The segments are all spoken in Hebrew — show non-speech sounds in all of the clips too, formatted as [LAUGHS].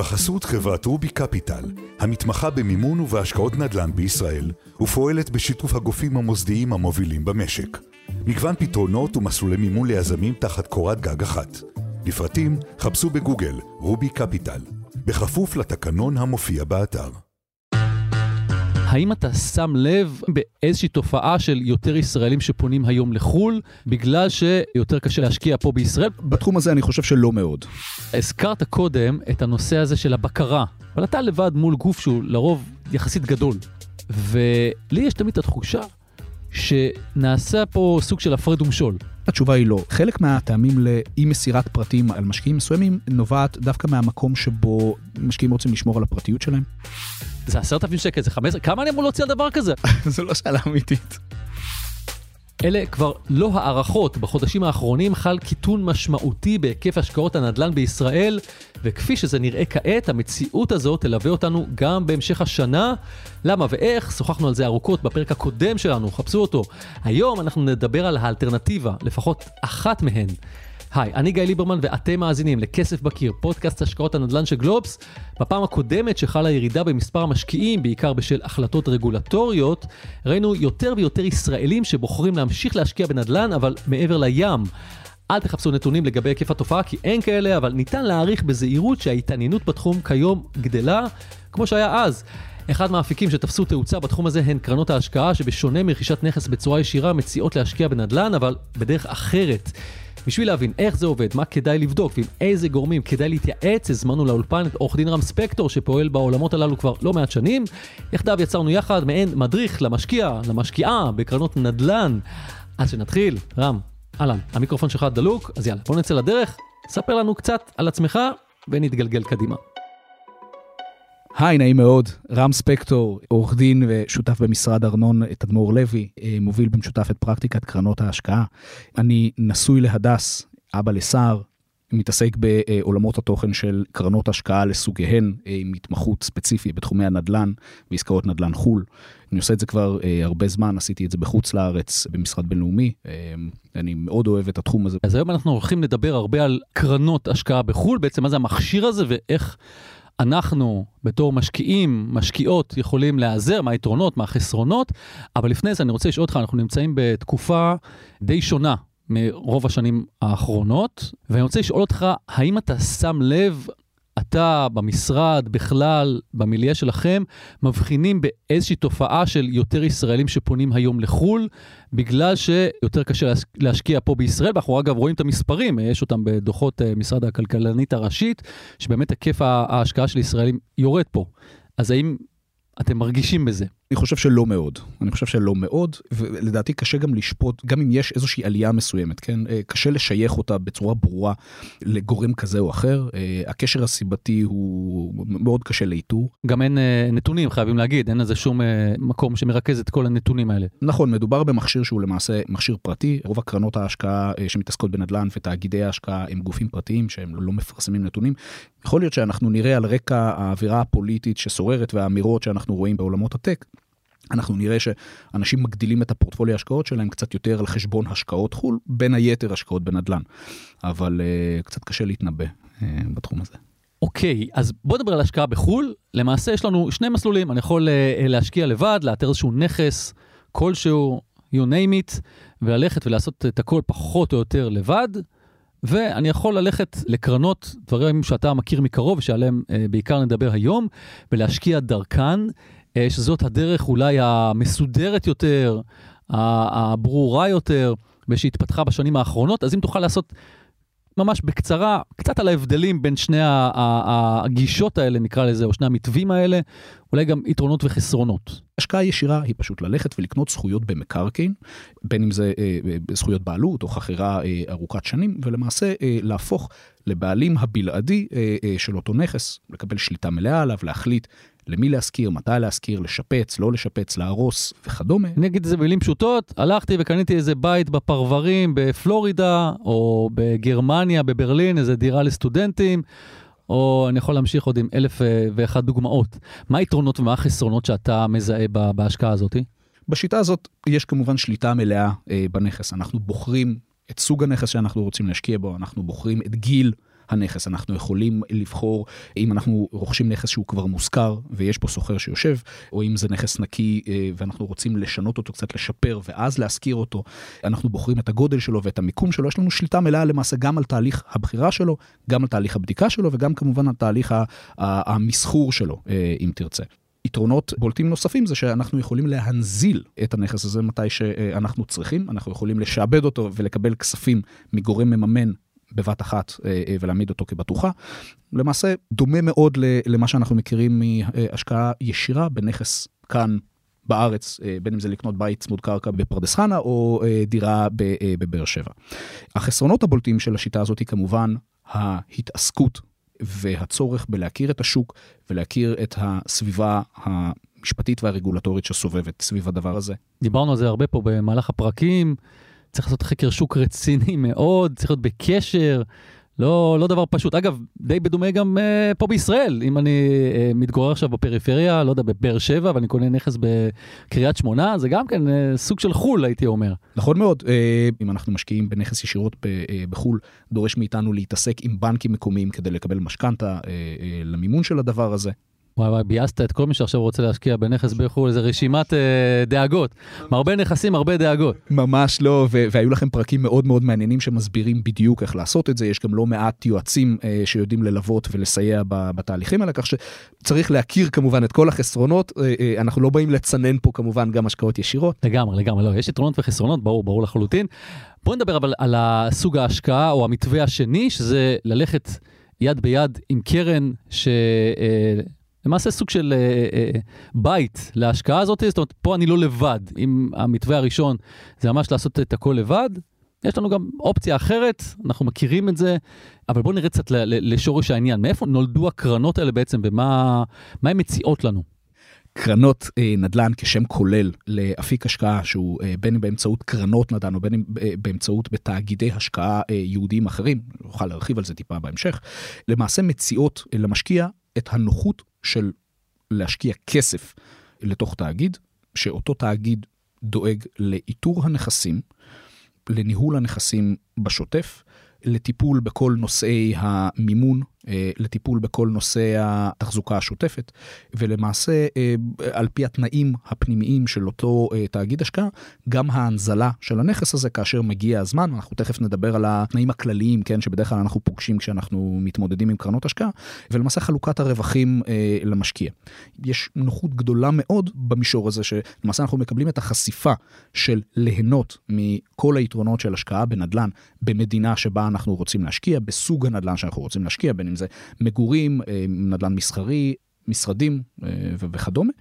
בחסות חברת רובי קפיטל, המתמחה במימון ובהשקעות נדל"ן בישראל, ופועלת בשיתוף הגופים המוסדיים המובילים במשק. מגוון פתרונות ומסלולי מימון ליזמים תחת קורת גג אחת. לפרטים חפשו בגוגל רובי קפיטל, בכפוף לתקנון המופיע באתר. האם אתה שם לב באיזושהי תופעה של יותר ישראלים שפונים היום לחו"ל, בגלל שיותר קשה להשקיע פה בישראל? בתחום הזה אני חושב שלא מאוד. הזכרת קודם את הנושא הזה של הבקרה, אבל אתה לבד מול גוף שהוא לרוב יחסית גדול. ולי יש תמיד את התחושה שנעשה פה סוג של הפרד ומשול. התשובה היא לא. חלק מהטעמים לאי מסירת פרטים על משקיעים מסוימים נובעת דווקא מהמקום שבו משקיעים רוצים לשמור על הפרטיות שלהם. זה עשרת אלפים שקל, זה חמש עשרה, כמה אני אמור להוציא על דבר כזה? [LAUGHS] זו לא שאלה אמיתית. אלה כבר לא הערכות, בחודשים האחרונים חל קיטון משמעותי בהיקף השקעות הנדל"ן בישראל, וכפי שזה נראה כעת, המציאות הזאת תלווה אותנו גם בהמשך השנה. למה ואיך? שוחחנו על זה ארוכות בפרק הקודם שלנו, חפשו אותו. היום אנחנו נדבר על האלטרנטיבה, לפחות אחת מהן. היי, אני גיא ליברמן ואתם מאזינים לכסף בקיר, פודקאסט השקעות הנדל"ן של גלובס. בפעם הקודמת שחלה ירידה במספר המשקיעים, בעיקר בשל החלטות רגולטוריות, ראינו יותר ויותר ישראלים שבוחרים להמשיך להשקיע בנדל"ן, אבל מעבר לים. אל תחפשו נתונים לגבי היקף התופעה, כי אין כאלה, אבל ניתן להעריך בזהירות שההתעניינות בתחום כיום גדלה, כמו שהיה אז. אחד מהאפיקים שתפסו תאוצה בתחום הזה הן קרנות ההשקעה, שבשונה מרכישת נכס בצורה ישירה, מציעות להשקיע בנדל"ן, אבל בדרך אחרת. בשביל להבין איך זה עובד, מה כדאי לבדוק ועם איזה גורמים כדאי להתייעץ, הזמנו לאולפן את עורך דין רם ספקטור שפועל בעולמות הללו כבר לא מעט שנים. יחדיו יצרנו יחד מעין מדריך למשקיע, למשקיעה בקרנות נדל"ן. אז שנתחיל, רם, אהלן, המיקרופון שלך דלוק, אז יאללה, בוא נצא לדרך, ספר לנו קצת על עצמך ונתגלגל קדימה. היי, נעים מאוד, רם ספקטור, עורך דין ושותף במשרד ארנון תדמור לוי, אה, מוביל במשותף את פרקטיקת קרנות ההשקעה. אני נשוי להדס, אבא לסער, מתעסק בעולמות התוכן של קרנות השקעה לסוגיהן, אה, עם התמחות ספציפי בתחומי הנדל"ן ועסקאות נדל"ן חו"ל. אני עושה את זה כבר אה, הרבה זמן, עשיתי את זה בחוץ לארץ, במשרד בינלאומי. אה, אני מאוד אוהב את התחום הזה. אז היום אנחנו הולכים לדבר הרבה על קרנות השקעה בחו"ל, בעצם מה זה המכשיר הזה ואיך אנחנו בתור משקיעים, משקיעות, יכולים להיעזר, מה היתרונות, מה החסרונות, אבל לפני זה אני רוצה לשאול אותך, אנחנו נמצאים בתקופה די שונה מרוב השנים האחרונות, ואני רוצה לשאול אותך, האם אתה שם לב אתה במשרד, בכלל, במיליה שלכם, מבחינים באיזושהי תופעה של יותר ישראלים שפונים היום לחו"ל, בגלל שיותר קשה להשקיע פה בישראל, ואנחנו אגב רואים את המספרים, יש אותם בדוחות אה, משרד הכלכלנית הראשית, שבאמת היקף ההשקעה של ישראלים יורד פה. אז האם אתם מרגישים בזה? אני חושב שלא מאוד. אני חושב שלא מאוד, ולדעתי קשה גם לשפוט, גם אם יש איזושהי עלייה מסוימת, כן? אה, קשה לשייך אותה בצורה ברורה לגורם כזה או אחר. אה, הקשר הסיבתי הוא מאוד קשה לאיתור. גם אין אה, נתונים, חייבים להגיד, אין לזה שום מקום שמרכז את כל הנתונים האלה. נכון, מדובר במכשיר שהוא למעשה מכשיר פרטי. רוב הקרנות ההשקעה שמתעסקות בנדל"ן ותאגידי ההשקעה הם גופים פרטיים שהם לא מפרסמים נתונים. יכול להיות שאנחנו נראה על רקע האווירה הפוליטית ששוררת והאמירות שאנחנו רואים בעולמות הטק, אנחנו נראה שאנשים מגדילים את הפורטפוליו ההשקעות שלהם קצת יותר על חשבון השקעות חו"ל, בין היתר השקעות בנדל"ן. אבל uh, קצת קשה להתנבא uh, בתחום הזה. אוקיי, okay, אז בוא נדבר על השקעה בחו"ל. למעשה יש לנו שני מסלולים, אני יכול uh, להשקיע לבד, לאתר איזשהו נכס כלשהו, you name it, וללכת ולעשות את הכל פחות או יותר לבד. ואני יכול ללכת לקרנות, דברים שאתה מכיר מקרוב ושעליהם uh, בעיקר נדבר היום, ולהשקיע דרכן. אה, שזאת הדרך אולי המסודרת יותר, הברורה יותר, ושהתפתחה בשנים האחרונות, אז אם תוכל לעשות ממש בקצרה, קצת על ההבדלים בין שני הגישות האלה, נקרא לזה, או שני המתווים האלה, אולי גם יתרונות וחסרונות. השקעה ישירה היא פשוט ללכת ולקנות זכויות במקרקעין, בין אם זה אה, אה, זכויות בעלות או חכירה ארוכת שנים, ולמעשה להפוך לבעלים הבלעדי של אותו נכס, לקבל שליטה מלאה עליו, להחליט למי להשכיר, מתי להשכיר, לשפץ, לא לשפץ, להרוס וכדומה. אני אגיד את זה במילים פשוטות, הלכתי וקניתי איזה בית בפרברים בפלורידה, או בגרמניה, בברלין, איזה דירה לסטודנטים. או אני יכול להמשיך עוד עם אלף אה, ואחת דוגמאות. מה היתרונות ומה החסרונות שאתה מזהה בהשקעה הזאת? בשיטה הזאת יש כמובן שליטה מלאה אה, בנכס. אנחנו בוחרים את סוג הנכס שאנחנו רוצים להשקיע בו, אנחנו בוחרים את גיל הנכס. אנחנו יכולים לבחור אם אנחנו רוכשים נכס שהוא כבר מושכר ויש פה סוחר שיושב, או אם זה נכס נקי אה, ואנחנו רוצים לשנות אותו קצת, לשפר ואז להשכיר אותו. אנחנו בוחרים את הגודל שלו ואת המיקום שלו, יש לנו שליטה מלאה למעשה גם על תהליך הבחירה שלו, גם על תהליך הבדיקה שלו וגם כמובן על תהליך המסחור שלו, אה, אם תרצה. יתרונות בולטים נוספים זה שאנחנו יכולים להנזיל את הנכס הזה מתי שאנחנו צריכים, אנחנו יכולים לשעבד אותו ולקבל כספים מגורם מממן בבת אחת אה, אה, ולהעמיד אותו כבטוחה. למעשה דומה מאוד למה שאנחנו מכירים מהשקעה ישירה בנכס כאן בארץ, אה, בין אם זה לקנות בית צמוד קרקע בפרדס חנה או דירה בבאר שבע. החסרונות הבולטים של השיטה הזאת היא כמובן ההתעסקות והצורך בלהכיר את השוק ולהכיר את הסביבה המשפטית והרגולטורית שסובבת סביב הדבר הזה. דיברנו על זה הרבה פה במהלך הפרקים, צריך לעשות חקר שוק רציני מאוד, צריך להיות בקשר. לא, לא דבר פשוט. אגב, די בדומה גם uh, פה בישראל. אם אני uh, מתגורר עכשיו בפריפריה, לא יודע, בבאר שבע, ואני קונה נכס בקריית שמונה, זה גם כן uh, סוג של חו"ל, הייתי אומר. נכון מאוד. Uh, אם אנחנו משקיעים בנכס ישירות ב, uh, בחו"ל, דורש מאיתנו להתעסק עם בנקים מקומיים כדי לקבל משכנתה uh, uh, למימון של הדבר הזה. וואי וואי, ביאסת את כל מי שעכשיו רוצה להשקיע בנכס בחו"ל, איזה רשימת אה, דאגות. הרבה נכסים, הרבה דאגות. ממש לא, והיו לכם פרקים מאוד מאוד מעניינים שמסבירים בדיוק איך לעשות את זה. יש גם לא מעט יועצים אה, שיודעים ללוות ולסייע בתהליכים האלה, כך שצריך להכיר כמובן את כל החסרונות. אה, אה, אנחנו לא באים לצנן פה כמובן גם השקעות ישירות. לגמרי, לגמרי, לא, יש יתרונות וחסרונות, ברור, ברור לחלוטין. בוא נדבר אבל על הסוג ההשקעה או המתווה השני, שזה ללכת יד ביד עם קרן ש... אה, למעשה סוג של אה, אה, בית להשקעה הזאת, זאת אומרת, פה אני לא לבד. אם המתווה הראשון זה ממש לעשות את הכל לבד, יש לנו גם אופציה אחרת, אנחנו מכירים את זה, אבל בואו נראה קצת לשורש העניין. מאיפה נולדו הקרנות האלה בעצם ומה הן מציעות לנו? קרנות אה, נדל"ן כשם כולל לאפיק השקעה שהוא אה, בין אם באמצעות קרנות נדל"ן או בין אם אה, באמצעות בתאגידי השקעה אה, יהודיים אחרים, נוכל להרחיב על זה טיפה בהמשך, למעשה מציעות למשקיע את הנוחות של להשקיע כסף לתוך תאגיד, שאותו תאגיד דואג לאיתור הנכסים, לניהול הנכסים בשוטף, לטיפול בכל נושאי המימון, לטיפול בכל נושא התחזוקה השוטפת, ולמעשה אה, על פי התנאים הפנימיים של אותו אה, תאגיד השקעה, גם ההנזלה של הנכס הזה כאשר מגיע הזמן, אנחנו תכף נדבר על התנאים הכלליים, כן, שבדרך כלל אנחנו פוגשים כשאנחנו מתמודדים עם קרנות השקעה, ולמעשה חלוקת הרווחים למשקיע. יש נוחות גדולה מאוד במישור הזה, שלמעשה אנחנו מקבלים את החשיפה של ליהנות מכל היתרונות של השקעה בנדל"ן במדינה שבה אנחנו רוצים להשקיע, בסוג הנדל"ן שאנחנו רוצים להשקיע, בין אם זה מגורים, אה, נדל"ן מסחרי, משרדים אה, וכדומה,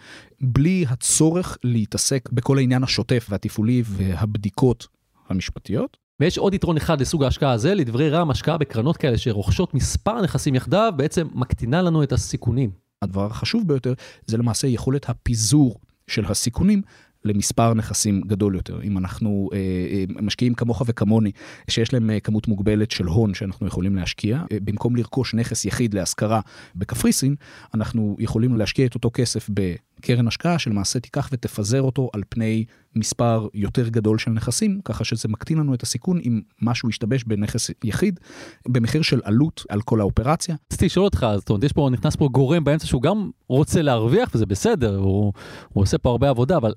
בלי הצורך להתעסק בכל העניין השוטף והתפעולי והבדיקות המשפטיות. ויש עוד יתרון אחד לסוג ההשקעה הזה, לדברי רם, השקעה בקרנות כאלה שרוכשות מספר נכסים יחדיו, בעצם מקטינה לנו את הסיכונים. הדבר החשוב ביותר זה למעשה יכולת הפיזור של הסיכונים למספר נכסים גדול יותר. אם אנחנו אה, אה, משקיעים כמוך וכמוני, שיש להם אה, כמות מוגבלת של הון שאנחנו יכולים להשקיע, במקום לרכוש נכס יחיד להשכרה בקפריסין, אנחנו יכולים להשקיע את אותו כסף בקרן השקעה שלמעשה תיקח ותפזר אותו על פני מספר יותר גדול של נכסים, ככה שזה מקטין לנו את הסיכון אם משהו ישתבש בנכס יחיד, במחיר של עלות על כל האופרציה. רציתי לשאול אותך, זאת אומרת, יש פה, נכנס פה גורם באמצע שהוא גם רוצה להרוויח, וזה בסדר, הוא, הוא עושה פה הרבה עבודה, אבל...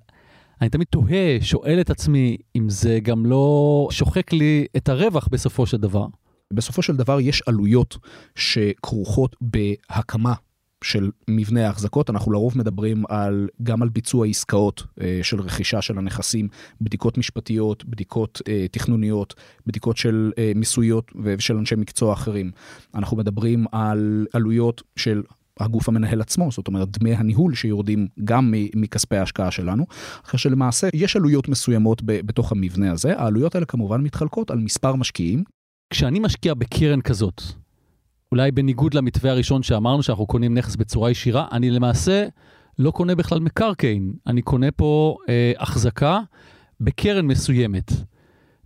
אני תמיד תוהה, שואל את עצמי, אם זה גם לא שוחק לי את הרווח בסופו של דבר. בסופו של דבר יש עלויות שכרוכות בהקמה של מבנה ההחזקות, אנחנו לרוב מדברים על, גם על ביצוע עסקאות אה, של רכישה של הנכסים, בדיקות משפטיות, בדיקות אה, תכנוניות, בדיקות של אה, מיסויות ושל אנשי מקצוע אחרים. אנחנו מדברים על עלויות של הגוף המנהל עצמו, זאת אומרת דמי הניהול שיורדים גם מכספי ההשקעה שלנו, אחרי שלמעשה יש עלויות מסוימות בתוך המבנה הזה, העלויות האלה כמובן מתחלקות על מספר משקיעים. כשאני משקיע בקרן כזאת, אולי בניגוד למתווה הראשון שאמרנו שאנחנו קונים נכס בצורה ישירה, אני למעשה לא קונה בכלל מקרקעין, אני קונה פה אה, החזקה בקרן מסוימת,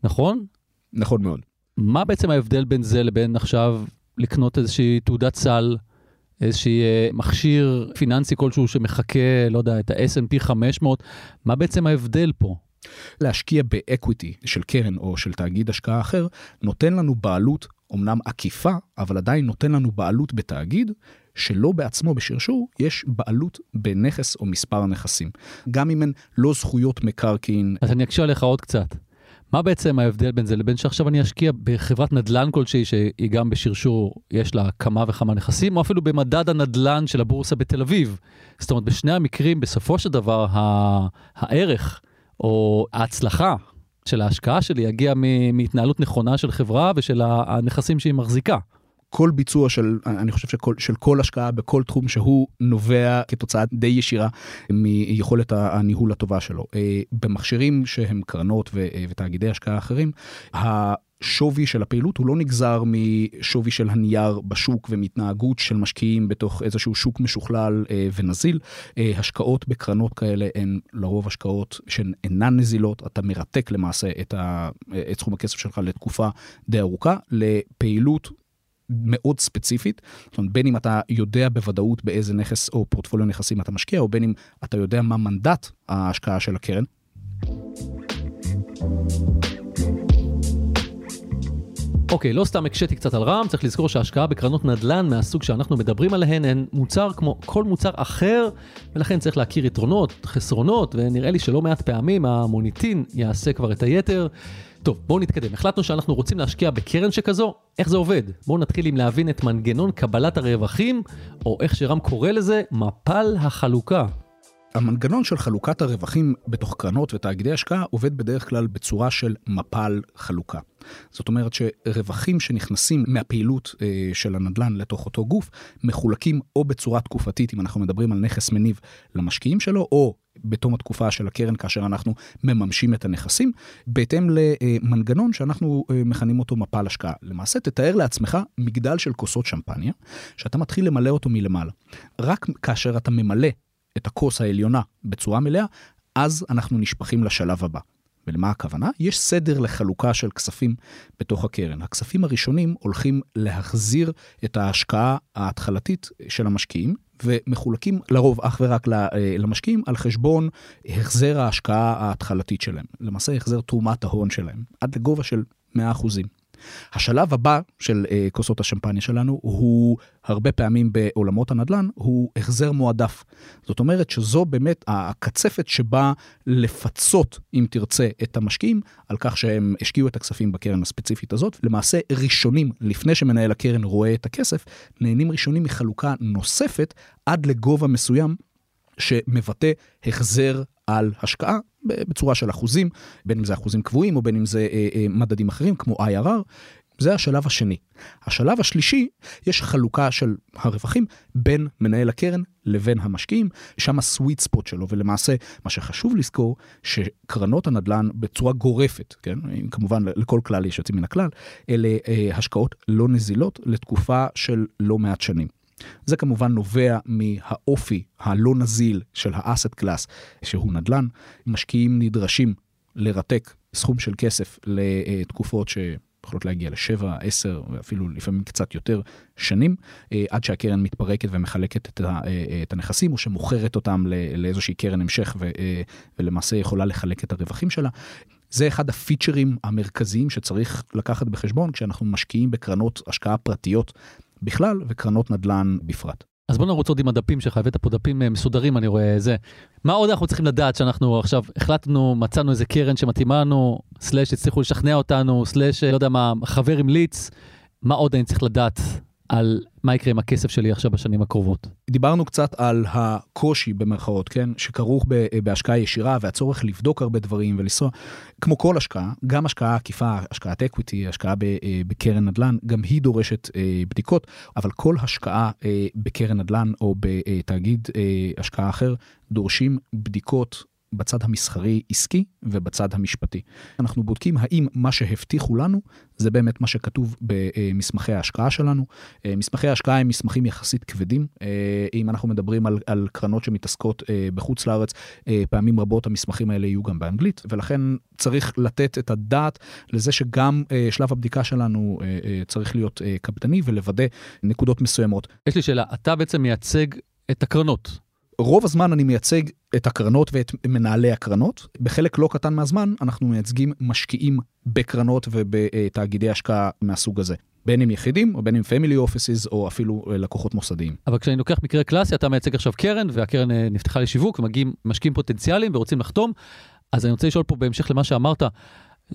נכון? נכון מאוד. מה בעצם ההבדל בין זה לבין עכשיו לקנות איזושהי תעודת סל איזשהי אה, מכשיר פיננסי כלשהו שמחכה, לא יודע, את ה-S&P 500, מה בעצם ההבדל פה? להשקיע באקוויטי של קרן או של תאגיד השקעה אחר, נותן לנו בעלות אמנם עקיפה, אבל עדיין נותן לנו בעלות בתאגיד, שלא בעצמו בשרשור יש בעלות בנכס או מספר הנכסים. גם אם הן לא זכויות מקרקעין. אז אני אקשה עליך עוד קצת. מה בעצם ההבדל בין זה לבין שעכשיו אני אשקיע בחברת נדל"ן כלשהי שהיא גם בשרשור, יש לה כמה וכמה נכסים, או אפילו במדד הנדל"ן של הבורסה בתל אביב. זאת אומרת, בשני המקרים, בסופו של דבר, הערך או ההצלחה של ההשקעה שלי יגיע מהתנהלות נכונה של חברה ושל הנכסים שהיא מחזיקה. כל ביצוע של, אני חושב שכל, של כל השקעה בכל תחום שהוא נובע כתוצאה די ישירה מיכולת הניהול הטובה שלו. אה, במכשירים שהם קרנות אה, ותאגידי השקעה אחרים, השווי של הפעילות הוא לא נגזר משווי של הנייר בשוק ומתנהגות של משקיעים בתוך איזשהו שוק משוכלל אה, ונזיל. השקעות בקרנות כאלה הן לרוב השקעות שהן אינן נזילות, אתה מרתק למעשה את, ה, את סכום הכסף שלך לתקופה די ארוכה, לפעילות מאוד ספציפית, זאת אומרת, בין אם אתה יודע בוודאות באיזה נכס או פורטפוליו נכסים אתה משקיע, או בין אם אתה יודע מה מנדט ההשקעה של הקרן. אוקיי, okay, לא סתם הקשיתי קצת על רע"מ, צריך לזכור שהשקעה בקרנות נדל"ן מהסוג שאנחנו מדברים עליהן הן מוצר כמו כל מוצר אחר, ולכן צריך להכיר יתרונות, חסרונות, ונראה לי שלא מעט פעמים המוניטין יעשה כבר את היתר. טוב, בואו נתקדם. החלטנו שאנחנו רוצים להשקיע בקרן שכזו, איך זה עובד? בואו נתחיל עם להבין את מנגנון קבלת הרווחים, או איך שרם קורא לזה, מפל החלוקה. המנגנון של חלוקת הרווחים בתוך קרנות ותאגידי השקעה עובד בדרך כלל בצורה של מפל חלוקה. זאת אומרת שרווחים שנכנסים מהפעילות אה, של הנדל"ן לתוך אותו גוף מחולקים או בצורה תקופתית אם אנחנו מדברים על נכס מניב למשקיעים שלו או בתום התקופה של הקרן כאשר אנחנו מממשים את הנכסים בהתאם למנגנון שאנחנו אה, מכנים אותו מפל השקעה. למעשה תתאר לעצמך מגדל של כוסות שמפניה שאתה מתחיל למלא אותו מלמעלה. רק כאשר אתה ממלא את הכוס העליונה בצורה מלאה, אז אנחנו נשפכים לשלב הבא. ולמה הכוונה? יש סדר לחלוקה של כספים בתוך הקרן. הכספים הראשונים הולכים להחזיר את ההשקעה ההתחלתית של המשקיעים, ומחולקים לרוב אך ורק אה, למשקיעים על חשבון החזר ההשקעה ההתחלתית שלהם. למעשה החזר תרומת ההון שלהם, עד לגובה של 100%. השלב הבא של uh, כוסות השמפניה שלנו הוא הרבה פעמים בעולמות הנדל"ן, הוא החזר מועדף. זאת אומרת שזו באמת הקצפת שבאה לפצות, אם תרצה, את המשקיעים על כך שהם השקיעו את הכספים בקרן הספציפית הזאת. למעשה ראשונים, לפני שמנהל הקרן רואה את הכסף, נהנים ראשונים מחלוקה נוספת עד לגובה מסוים שמבטא החזר על השקעה בצורה של אחוזים, בין אם זה אחוזים קבועים או בין אם זה אה, אה, מדדים אחרים כמו IRR. זה השלב השני. השלב השלישי, יש חלוקה של הרווחים בין מנהל הקרן לבין המשקיעים, שם הסוויט ספוט שלו, ולמעשה מה שחשוב לזכור, שקרנות הנדל"ן בצורה גורפת, כן, כמובן לכל כלל יש יוצאים מן הכלל, אלה אה, השקעות לא נזילות לתקופה של לא מעט שנים. זה כמובן נובע מהאופי הלא נזיל של האסט קלאס שהוא נדל"ן. משקיעים נדרשים לרתק סכום של כסף לתקופות שיכולות להגיע לשבע, עשר ואפילו לפעמים קצת יותר שנים, אה, עד שהקרן מתפרקת ומחלקת את, אה, את הנכסים או שמוכרת אותם לאיזושהי קרן המשך אה, ולמעשה יכולה לחלק את הרווחים שלה. זה אחד הפיצ'רים המרכזיים שצריך לקחת בחשבון כשאנחנו משקיעים בקרנות השקעה פרטיות בכלל וקרנות נדל"ן בפרט. אז בוא נרוץ עוד עם הדפים שלך, הבאת פה דפים אה, מסודרים, אני רואה זה. מה עוד אנחנו צריכים לדעת שאנחנו עכשיו החלטנו, מצאנו איזה קרן שמתאימה לנו, סלאש הצליחו לשכנע אותנו, סלאש, אה, לא יודע מה, חבר המליץ, מה עוד אני צריך לדעת על מה יקרה עם הכסף שלי עכשיו בשנים הקרובות. דיברנו קצת על הקושי במרכאות, כן, שכרוך בהשקעה ישירה והצורך לבדוק הרבה דברים ולנסוע. כמו כל השקעה, גם השקעה עקיפה, השקעת equity, השקעה בקרן נדל"ן, גם היא דורשת אה, בדיקות, אבל כל השקעה אה, בקרן נדל"ן או בתאגיד אה, השקעה אחר דורשים בדיקות בצד המסחרי עסקי ובצד המשפטי. אנחנו בודקים האם מה שהבטיחו לנו זה באמת מה שכתוב במסמכי ההשקעה שלנו. אה, מסמכי ההשקעה הם מסמכים יחסית כבדים. אה, אם אנחנו מדברים על, על קרנות שמתעסקות אה, בחוץ לארץ, פעמים רבות המסמכים האלה יהיו גם באנגלית, ולכן צריך לתת את הדעת לזה שגם שלב הבדיקה שלנו צריך להיות קפדני ולוודא נקודות מסוימות. יש לי שאלה, אתה בעצם מייצג את הקרנות. רוב הזמן אני מייצג את הקרנות ואת מנהלי הקרנות. בחלק לא קטן מהזמן אנחנו מייצגים משקיעים בקרנות ובתאגידי השקעה מהסוג הזה. בין אם יחידים או בין אם פמילי אופיסיס או אפילו אה, לקוחות מוסדיים. אבל כשאני לוקח מקרה קלאסי, אתה מייצג עכשיו קרן, והקרן אה, נפתחה לשיווק, ומגיעים משקיעים פוטנציאליים ורוצים לחתום, אז אני רוצה לשאול פה בהמשך למה שאמרת,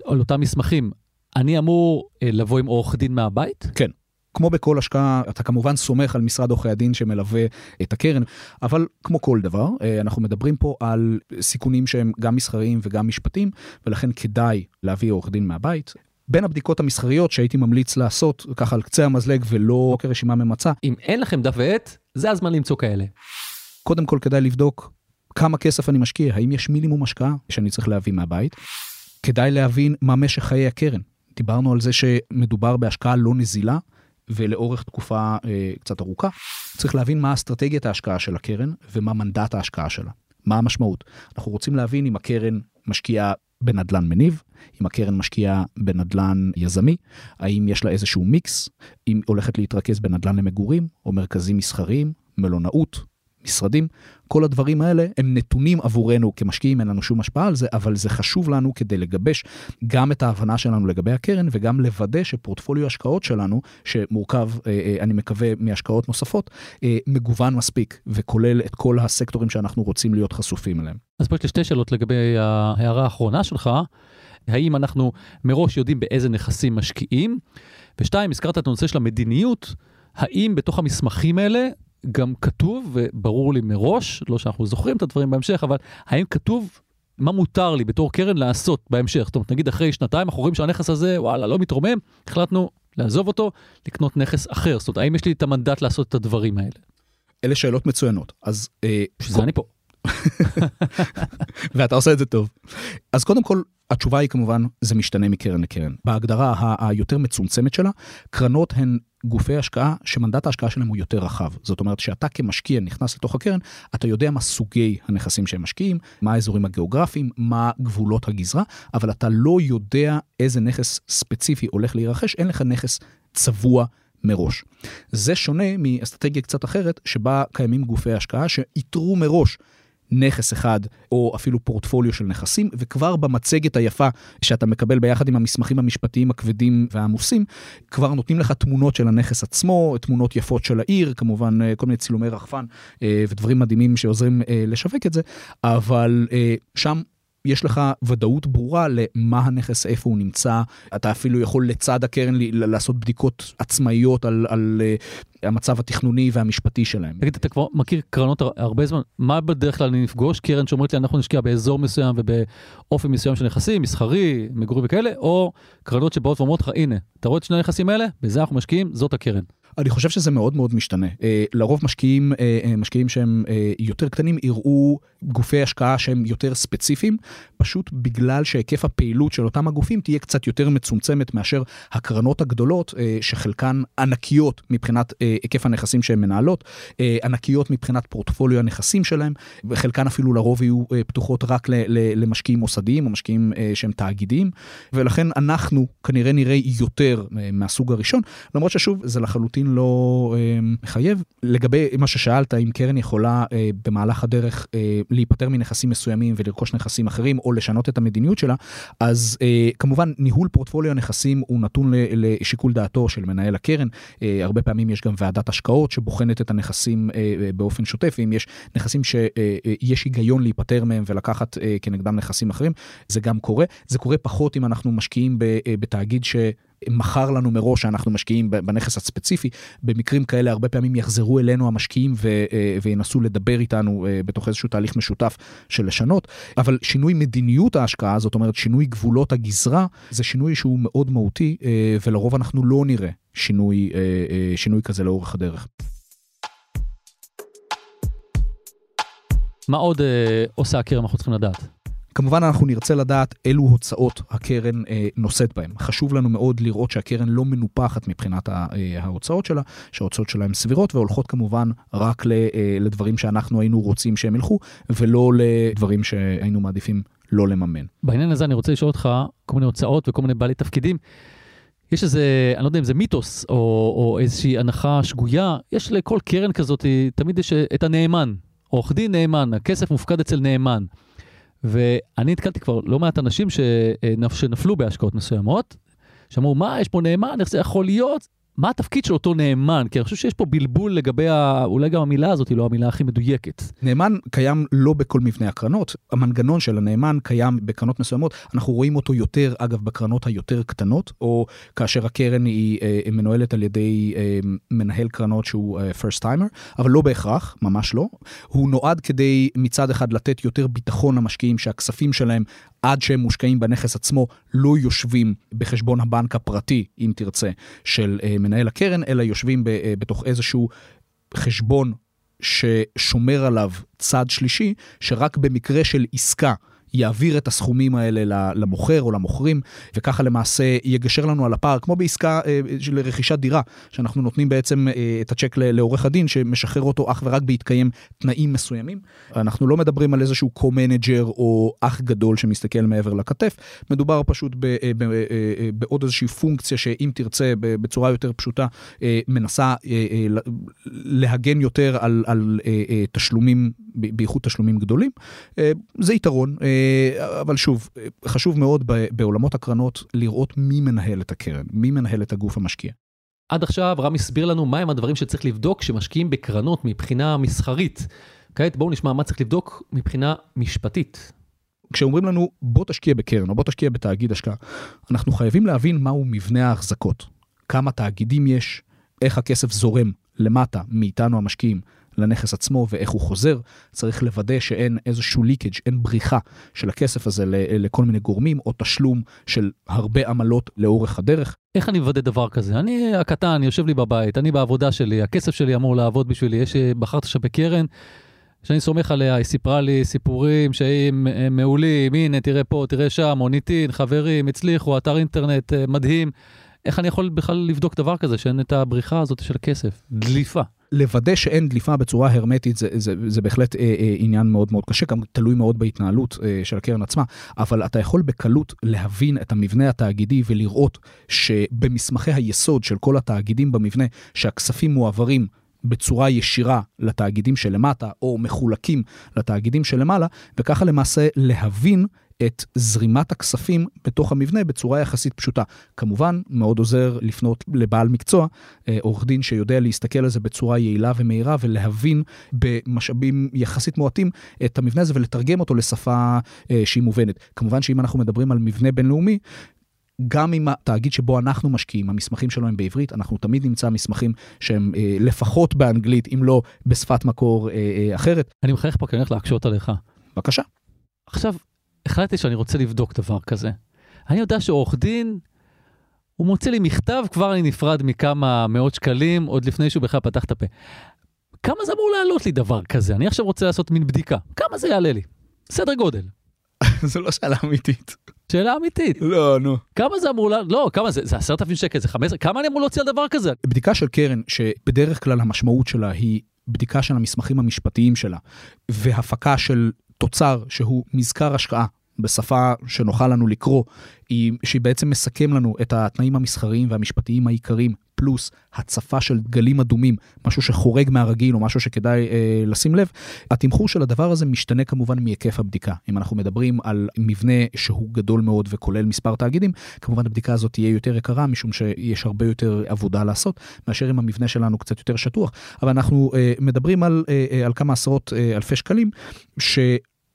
על אותם מסמכים, אני אמור אה, לבוא עם עורך דין מהבית? כן. כמו בכל השקעה, אתה כמובן סומך על משרד עורכי הדין שמלווה את הקרן, אבל כמו כל דבר, אה, אנחנו מדברים פה על סיכונים שהם גם מסחריים וגם משפטיים, ולכן כדאי להביא עורך דין מהבית. בין הבדיקות המסחריות שהייתי ממליץ לעשות, ככה על קצה המזלג ולא כרשימה ממצה, אם אין לכם דף ועט, זה הזמן למצוא כאלה. קודם כל כדאי לבדוק כמה כסף אני משקיע, האם יש מינימום השקעה שאני צריך להביא מהבית. כדאי להבין מה משך חיי הקרן. דיברנו על זה שמדובר בהשקעה לא נזילה ולאורך תקופה אה, קצת ארוכה. צריך להבין מה אסטרטגיית ההשקעה של הקרן ומה מנדט ההשקעה שלה. מה המשמעות? אנחנו רוצים להבין אם הקרן משקיעה בנדלן מניב, אם הקרן משקיעה בנדלן יזמי, האם יש לה איזשהו מיקס, אם הולכת להתרכז בנדלן למגורים או מרכזים מסחריים, מלונאות, משרדים, כל הדברים האלה הם נתונים עבורנו כמשקיעים, אין לנו שום השפעה על זה, אבל זה חשוב לנו כדי לגבש גם את ההבנה שלנו לגבי הקרן וגם לוודא שפורטפוליו השקעות שלנו, שמורכב, אה, אה, אני מקווה, מהשקעות נוספות, אה, מגוון מספיק וכולל את כל הסקטורים שאנחנו רוצים להיות חשופים אליהם. אז פה יש לי שתי שאלות לגבי ההערה האחרונה שלך. האם אנחנו מראש יודעים באיזה נכסים משקיעים? ושתיים, הזכרת את הנושא של המדיניות, האם בתוך המסמכים האלה גם כתוב, וברור לי מראש, לא שאנחנו זוכרים את הדברים בהמשך, אבל האם כתוב מה מותר לי בתור קרן לעשות בהמשך? זאת אומרת, נגיד אחרי שנתיים אנחנו רואים שהנכס הזה, וואלה, לא מתרומם, החלטנו לעזוב אותו, לקנות נכס אחר. זאת אומרת, האם יש לי את המנדט לעשות את הדברים האלה? אלה שאלות מצוינות. אז... אה, שזה אני פה. [LAUGHS] ואתה עושה את זה טוב. אז קודם כל, התשובה היא כמובן, זה משתנה מקרן לקרן. בהגדרה היותר מצומצמת שלה, קרנות הן גופי השקעה שמנדט ההשקעה שלהם הוא יותר רחב. זאת אומרת שאתה כמשקיע נכנס לתוך הקרן, אתה יודע מה סוגי הנכסים שהם משקיעים, מה האזורים הגיאוגרפיים, מה גבולות הגזרה, אבל אתה לא יודע איזה נכס ספציפי הולך להירכש, אין לך נכס צבוע מראש. זה שונה מאסטרטגיה קצת אחרת, שבה קיימים גופי השקעה שאיתרו מראש נכס אחד או אפילו פורטפוליו של נכסים, וכבר במצגת היפה שאתה מקבל ביחד עם המסמכים המשפטיים הכבדים והעמוסים, כבר נותנים לך תמונות של הנכס עצמו, תמונות יפות של העיר, כמובן אה, כל מיני צילומי רחפן אה, ודברים מדהימים שעוזרים אה, לשווק את זה, אבל שם יש לך ודאות ברורה למה הנכס, איפה הוא נמצא, אתה אפילו יכול לצד הקרן לעשות בדיקות עצמאיות על, על uh, המצב התכנוני והמשפטי שלהם. תגיד, אתה כבר מכיר קרנות הרבה זמן, מה בדרך כלל אני נפגוש? קרן שאומרת לי אנחנו נשקיע באזור מסוים ובאופן מסוים של נכסים, מסחרי, מגורים וכאלה, או קרנות שבאות ואומרות לך, הנה, אתה רואה את שני הנכסים האלה? בזה אנחנו משקיעים, זאת הקרן. אני חושב שזה מאוד מאוד משתנה. אה, לרוב משקיעים, אה, אה, משקיעים שהם יותר קטנים יראו גופי השקעה שהם יותר ספציפיים, פשוט בגלל שהיקף הפעילות של אותם הגופים תהיה קצת יותר מצומצמת מאשר הקרנות הגדולות, שחלקן ענקיות מבחינת היקף הנכסים שהן מנהלות, ענקיות מבחינת פורטפוליו הנכסים שלהם, וחלקן אפילו לרוב יהיו פתוחות רק למשקיעים מוסדיים או משקיעים שהם תאגידיים, ולכן אנחנו כנראה נראה יותר מהסוג הראשון, למרות ששוב, זה לחלוטין לחלוטין לא אה, מחייב. לגבי מה ששאלת, אם קרן יכולה אה, במהלך הדרך אה, להיפטר מנכסים מסוימים ולרכוש נכסים אחרים, או לשנות את המדיניות שלה, אז כמובן ניהול פורטפוליו הנכסים הוא נתון לשיקול דעתו של מנהל הקרן. הרבה פעמים יש גם ועדת השקעות שבוחנת את הנכסים באופן שוטף, ואם יש נכסים שיש היגיון להיפטר מהם ולקחת כנגדם נכסים אחרים, זה גם קורה. זה קורה פחות אם אנחנו משקיעים בתאגיד ש... מכר לנו מראש שאנחנו משקיעים בנכס הספציפי, במקרים כאלה הרבה פעמים יחזרו אלינו המשקיעים ו, אה, וינסו לדבר איתנו אה, בתוך איזשהו תהליך משותף של לשנות, אבל שינוי מדיניות ההשקעה, זאת אומרת שינוי גבולות הגזרה, זה שינוי שהוא מאוד מהותי אה, ולרוב אנחנו לא נראה שינוי, שינוי כזה לאורך הדרך. מה עוד עושה הקרן אנחנו צריכים לדעת? כמובן אנחנו נרצה לדעת אילו הוצאות הקרן אה, נושאת בהן. חשוב לנו מאוד לראות שהקרן לא מנופחת מבחינת אה, ההוצאות שלה, שההוצאות שלה הן סבירות והולכות כמובן רק ל, אה, לדברים שאנחנו היינו רוצים שהם ילכו, ולא לדברים שהיינו מעדיפים לא לממן. בעניין הזה אני רוצה לשאול אותך כל מיני הוצאות וכל מיני בעלי תפקידים. יש איזה, אני לא יודע אם זה מיתוס או, או איזושהי הנחה שגויה, יש לכל קרן כזאת, תמיד יש את הנאמן, עורך דין נאמן, הכסף מופקד אצל נאמן. ואני נתקלתי כבר לא מעט אנשים שנפלו בהשקעות מסוימות, שאמרו, מה, יש פה נאמן, איך זה יכול להיות? מה התפקיד של אותו נאמן? כי אני חושב שיש פה בלבול לגבי, ה... אולי גם המילה הזאת היא לא המילה הכי מדויקת. נאמן קיים לא בכל מבנה הקרנות, המנגנון של הנאמן קיים בקרנות מסוימות, אנחנו רואים אותו יותר, אגב, בקרנות היותר קטנות, או כאשר הקרן היא אה, מנוהלת על ידי אה, מנהל קרנות שהוא אה, first timer, אבל לא בהכרח, ממש לא. הוא נועד כדי מצד אחד לתת יותר ביטחון למשקיעים שהכספים שלהם עד שהם מושקעים בנכס עצמו לא יושבים בחשבון הבנק הפרטי, אם תרצה, של אה, מנהל הקרן, אלא יושבים אה, בתוך איזשהו חשבון ששומר עליו צד שלישי, שרק במקרה של עסקה יעביר את הסכומים האלה למוכר או למוכרים, וככה למעשה יגשר לנו על הפער, כמו בעסקה אה, של רכישת דירה, שאנחנו נותנים בעצם אה, את הצ'ק לעורך הדין, שמשחרר אותו אך ורק בהתקיים תנאים מסוימים. אנחנו לא מדברים על איזשהו co-manager או אח גדול שמסתכל מעבר לכתף, מדובר פשוט אה, בעוד איזושהי פונקציה שאם תרצה בצורה יותר פשוטה, מנסה להגן יותר על, על תשלומים, באיכות תשלומים גדולים. זה יתרון. אבל שוב, חשוב מאוד בעולמות הקרנות לראות מי מנהל את הקרן, מי מנהל את הגוף המשקיע. עד עכשיו רם הסביר לנו מהם הדברים שצריך לבדוק כשמשקיעים בקרנות מבחינה מסחרית. כעת בואו נשמע מה צריך לבדוק מבחינה משפטית. כשאומרים לנו בוא תשקיע בקרן או בוא תשקיע בתאגיד השקעה, אנחנו חייבים להבין מהו מבנה ההחזקות. כמה תאגידים יש, איך הכסף זורם למטה מאיתנו המשקיעים לנכס עצמו ואיך הוא חוזר. צריך לוודא שאין איזשהו ליקג', אין בריחה של הכסף הזה לכל מיני גורמים, או תשלום של הרבה עמלות לאורך הדרך. איך אני מוודא דבר כזה? אני הקטן, יושב לי בבית, אני בעבודה שלי, הכסף שלי אמור לעבוד בשבילי, יש, בחרת עכשיו בקרן. שאני סומך עליה, היא סיפרה לי סיפורים שהם מעולים, הנה תראה פה, תראה שם, מוניטין, חברים, הצליחו, אתר אינטרנט אה, מדהים. איך אני יכול בכלל לבדוק דבר כזה, שאין את הבריחה הזאת של הכסף? דליפה. לוודא שאין דליפה בצורה הרמטית זה, זה, זה בהחלט אה, אה, עניין מאוד מאוד קשה, גם תלוי מאוד בהתנהלות אה, של הקרן עצמה, אבל אתה יכול בקלות להבין את המבנה התאגידי ולראות שבמסמכי היסוד של כל התאגידים במבנה, שהכספים מועברים בצורה ישירה לתאגידים שלמטה, או מחולקים לתאגידים שלמעלה, וככה למעשה להבין את זרימת הכספים בתוך המבנה בצורה יחסית פשוטה. כמובן, מאוד עוזר לפנות לבעל מקצוע, אה, עורך דין שיודע להסתכל על זה בצורה יעילה ומהירה ולהבין במשאבים יחסית מועטים את המבנה הזה ולתרגם אותו לשפה אה, שהיא מובנת. כמובן שאם אנחנו מדברים על מבנה בינלאומי, גם עם התאגיד שבו אנחנו משקיעים, המסמכים שלו הם בעברית, אנחנו תמיד נמצא מסמכים שהם אה, לפחות באנגלית, אם לא בשפת מקור אה, אה, אחרת. אני מחייך פה כי אני הולך להקשות עליך. בבקשה. עכשיו, החלטתי שאני רוצה לבדוק דבר כזה. אני יודע שעורך דין, הוא מוציא לי מכתב, כבר אני נפרד מכמה מאות שקלים, עוד לפני שהוא בכלל פתח את הפה. כמה זה אמור לעלות לי דבר כזה? אני עכשיו רוצה לעשות מין בדיקה. כמה זה יעלה לי? סדר גודל. [LAUGHS] זו לא שאלה אמיתית. שאלה אמיתית. לא, נו. כמה זה אמור, לעלות? לא, כמה זה? זה עשרת אלפים שקל, זה חמש כמה אני אמור להוציא על דבר כזה? בדיקה של קרן, שבדרך כלל המשמעות שלה היא בדיקה של המסמכים המשפטיים שלה, והפקה של תוצר שהוא מזכר השקעה בשפה שנוחה לנו לקרוא, היא, שהיא בעצם מסכם לנו את התנאים המסחריים והמשפטיים העיקריים, פלוס הצפה של דגלים אדומים, משהו שחורג מהרגיל או משהו שכדאי אה, לשים לב. התמחור של הדבר הזה משתנה כמובן מהיקף הבדיקה. אם אנחנו מדברים על מבנה שהוא גדול מאוד וכולל מספר תאגידים, כמובן הבדיקה הזאת תהיה יותר יקרה, משום שיש הרבה יותר עבודה לעשות, מאשר אם המבנה שלנו קצת יותר שטוח. אבל אנחנו אה, מדברים על, אה, אה על כמה עשרות אה, אלפי שקלים, ש...